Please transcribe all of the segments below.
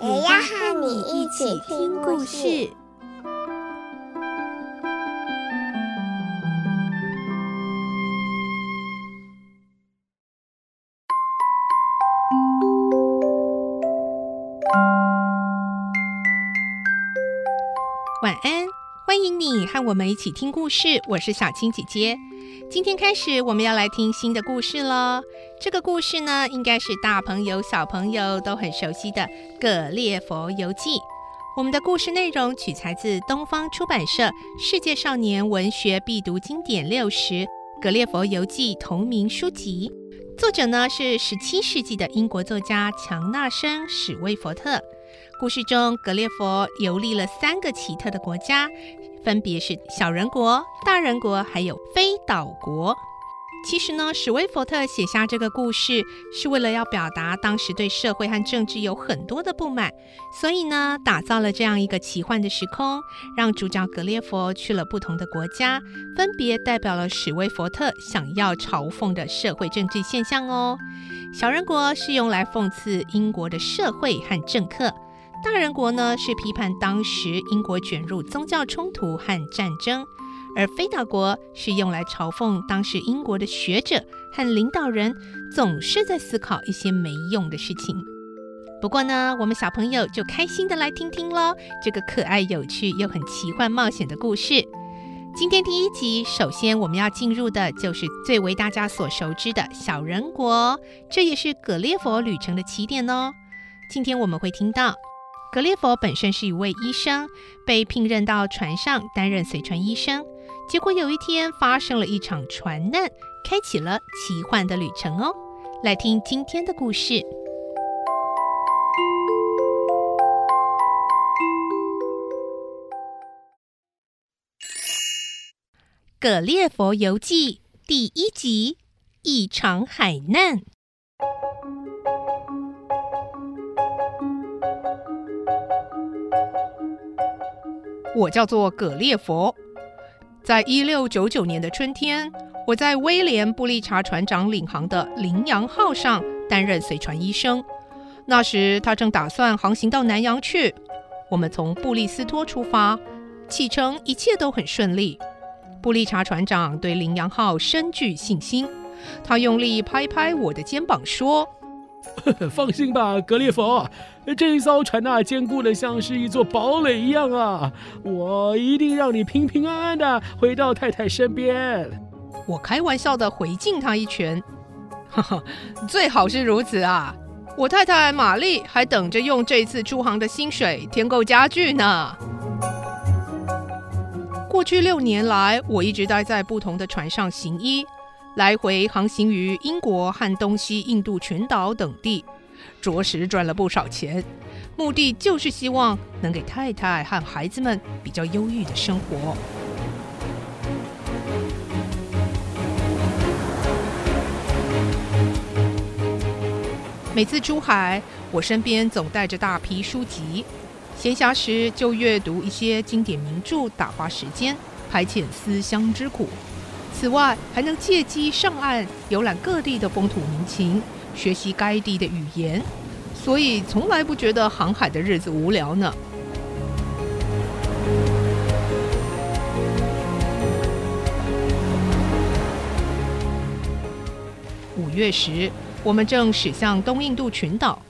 也要和你一起听故事。晚安，欢迎你和我们一起听故事。我是小青姐姐。今天开始，我们要来听新的故事喽。这个故事呢，应该是大朋友、小朋友都很熟悉的《葛列佛游记》。我们的故事内容取材自东方出版社《世界少年文学必读经典六十·葛列佛游记》同名书籍。作者呢是十七世纪的英国作家强纳森·史威佛特。故事中，格列佛游历了三个奇特的国家，分别是小人国、大人国，还有飞岛国。其实呢，史威佛特写下这个故事是为了要表达当时对社会和政治有很多的不满，所以呢，打造了这样一个奇幻的时空，让主角格列佛去了不同的国家，分别代表了史威佛特想要嘲讽的社会政治现象哦。小人国是用来讽刺英国的社会和政客。大人国呢，是批判当时英国卷入宗教冲突和战争，而飞岛国是用来嘲讽当时英国的学者和领导人总是在思考一些没用的事情。不过呢，我们小朋友就开心的来听听喽，这个可爱、有趣又很奇幻冒险的故事。今天第一集，首先我们要进入的就是最为大家所熟知的小人国，这也是葛列佛旅程的起点哦。今天我们会听到。格列佛本身是一位医生，被聘任到船上担任随船医生。结果有一天发生了一场船难，开启了奇幻的旅程哦。来听今天的故事，《葛列佛游记》第一集：一场海难。我叫做葛列佛，在一六九九年的春天，我在威廉·布利查船长领航的羚羊号上担任随船医生。那时他正打算航行到南洋去。我们从布利斯托出发，启程一切都很顺利。布利查船长对羚羊号深具信心，他用力拍拍我的肩膀说。放心吧，格列佛，这一艘船呐，坚固的像是一座堡垒一样啊！我一定让你平平安安的回到太太身边。我开玩笑的回敬他一拳，哈哈，最好是如此啊！我太太玛丽还等着用这次出航的薪水添购家具呢。过去六年来，我一直待在不同的船上行医。来回航行于英国和东西印度群岛等地，着实赚了不少钱。目的就是希望能给太太和孩子们比较优裕的生活。每次出海，我身边总带着大批书籍，闲暇时就阅读一些经典名著，打发时间，排遣思乡之苦。此外，还能借机上岸游览各地的风土民情，学习该地的语言，所以从来不觉得航海的日子无聊呢。五月时，我们正驶向东印度群岛。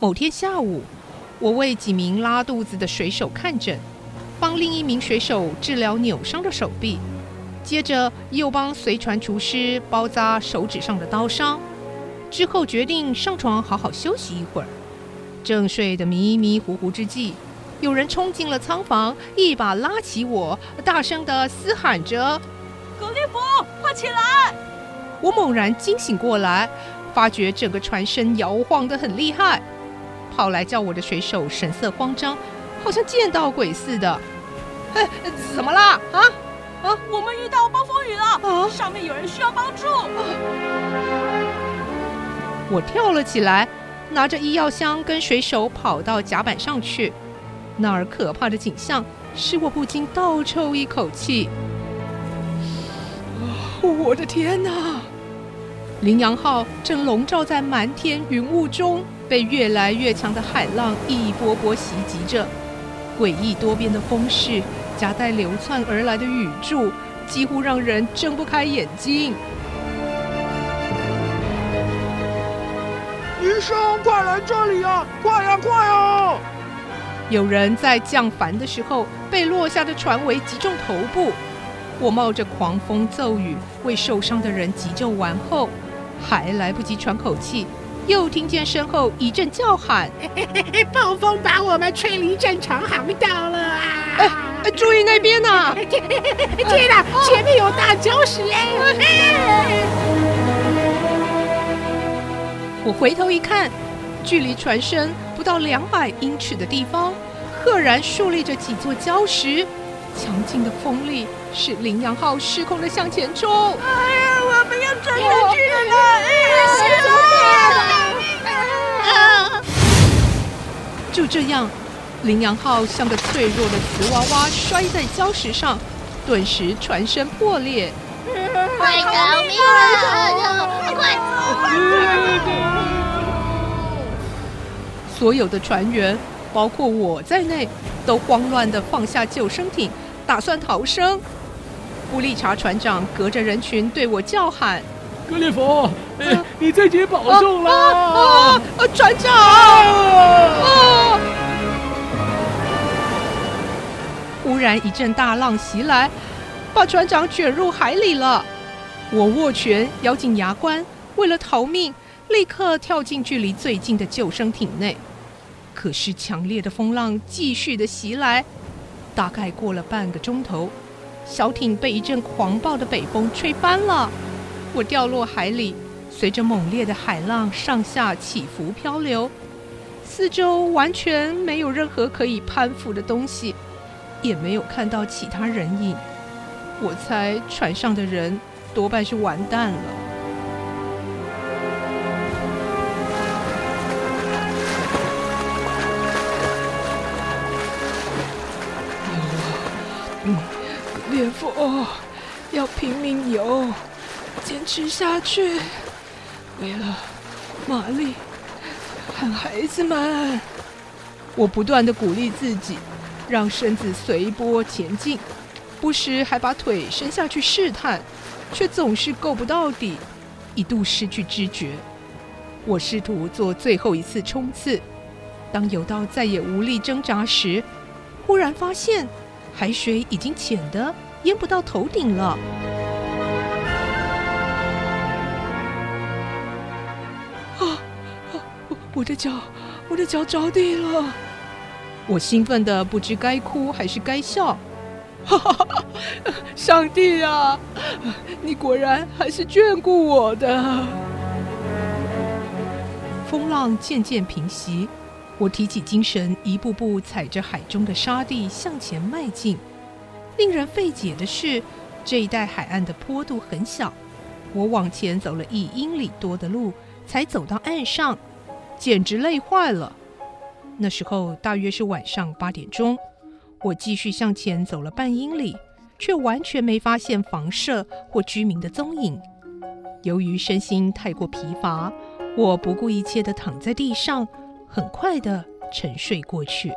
某天下午，我为几名拉肚子的水手看诊，帮另一名水手治疗扭伤的手臂。接着又帮随船厨师包扎手指上的刀伤，之后决定上床好好休息一会儿。正睡得迷迷糊糊之际，有人冲进了仓房，一把拉起我，大声地嘶喊着：“葛列佛，快起来！”我猛然惊醒过来，发觉整个船身摇晃得很厉害。跑来叫我的水手神色慌张，好像见到鬼似的。怎么啦？啊啊！我们遇到暴风雨了，啊，上面有人需要帮助。啊，我跳了起来，拿着医药箱跟水手跑到甲板上去。那儿可怕的景象使我不禁倒抽一口气。我的天哪！羚羊号正笼罩在满天云雾中，被越来越强的海浪一波波袭击着。诡异多变的风势夹带流窜而来的雨柱，几乎让人睁不开眼睛。医生，快来这里啊！快呀，快呀！有人在降帆的时候被落下的船桅击中头部。我冒着狂风骤雨为受伤的人急救完后，还来不及喘口气，又听见身后一阵叫喊：“暴风把我们吹离战场航道了啊！”注意那边呐、啊！天哪，前面有大礁石哎！我回头一看，距离船身不到两百英尺的地方，赫然竖立着几座礁石。强劲的风力使羚羊号失控的向前冲。哎呀，我们要撞下去了！哎呀，就这样，羚羊号像个脆弱的瓷娃娃摔在礁石上，顿时船身破裂。快救命啊！快！所有的船员，包括我在内，都慌乱地放下救生艇。打算逃生，布利查船长隔着人群对我叫喊：“格列佛，哎，你自己保重啦！”啊啊！船长！啊！忽然一阵大浪袭来，把船长卷入海里了。我握拳，咬紧牙关，为了逃命，立刻跳进距离最近的救生艇内。可是强烈的风浪继续的袭来。大概过了半个钟头，小艇被一阵狂暴的北风吹翻了，我掉落海里，随着猛烈的海浪上下起伏漂流，四周完全没有任何可以攀附的东西，也没有看到其他人影。我猜船上的人多半是完蛋了。列夫，要拼命游，坚持下去，为了玛丽和孩子们。我不断地鼓励自己，让身子随波前进，不时还把腿伸下去试探，却总是够不到底，一度失去知觉。我试图做最后一次冲刺，当游到再也无力挣扎时，忽然发现。海水已经浅得淹不到头顶了。啊啊！我我的脚，我的脚着地了。我兴奋的不知该哭还是该笑。哈哈哈！上帝啊，你果然还是眷顾我的。风浪渐渐平息。我提起精神，一步步踩着海中的沙地向前迈进。令人费解的是，这一带海岸的坡度很小，我往前走了一英里多的路才走到岸上，简直累坏了。那时候大约是晚上八点钟，我继续向前走了半英里，却完全没发现房舍或居民的踪影。由于身心太过疲乏，我不顾一切地躺在地上。很快的沉睡过去。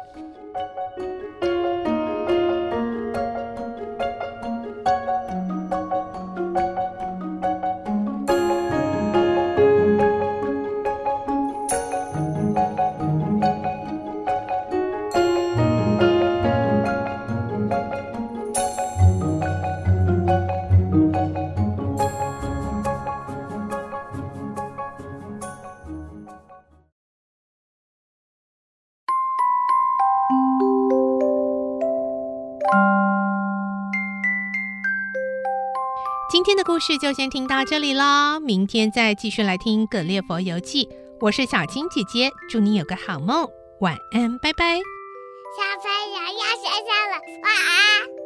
今天的故事就先听到这里喽，明天再继续来听《格列佛游记》。我是小青姐姐，祝你有个好梦，晚安，拜拜。小朋友要睡觉了，晚安。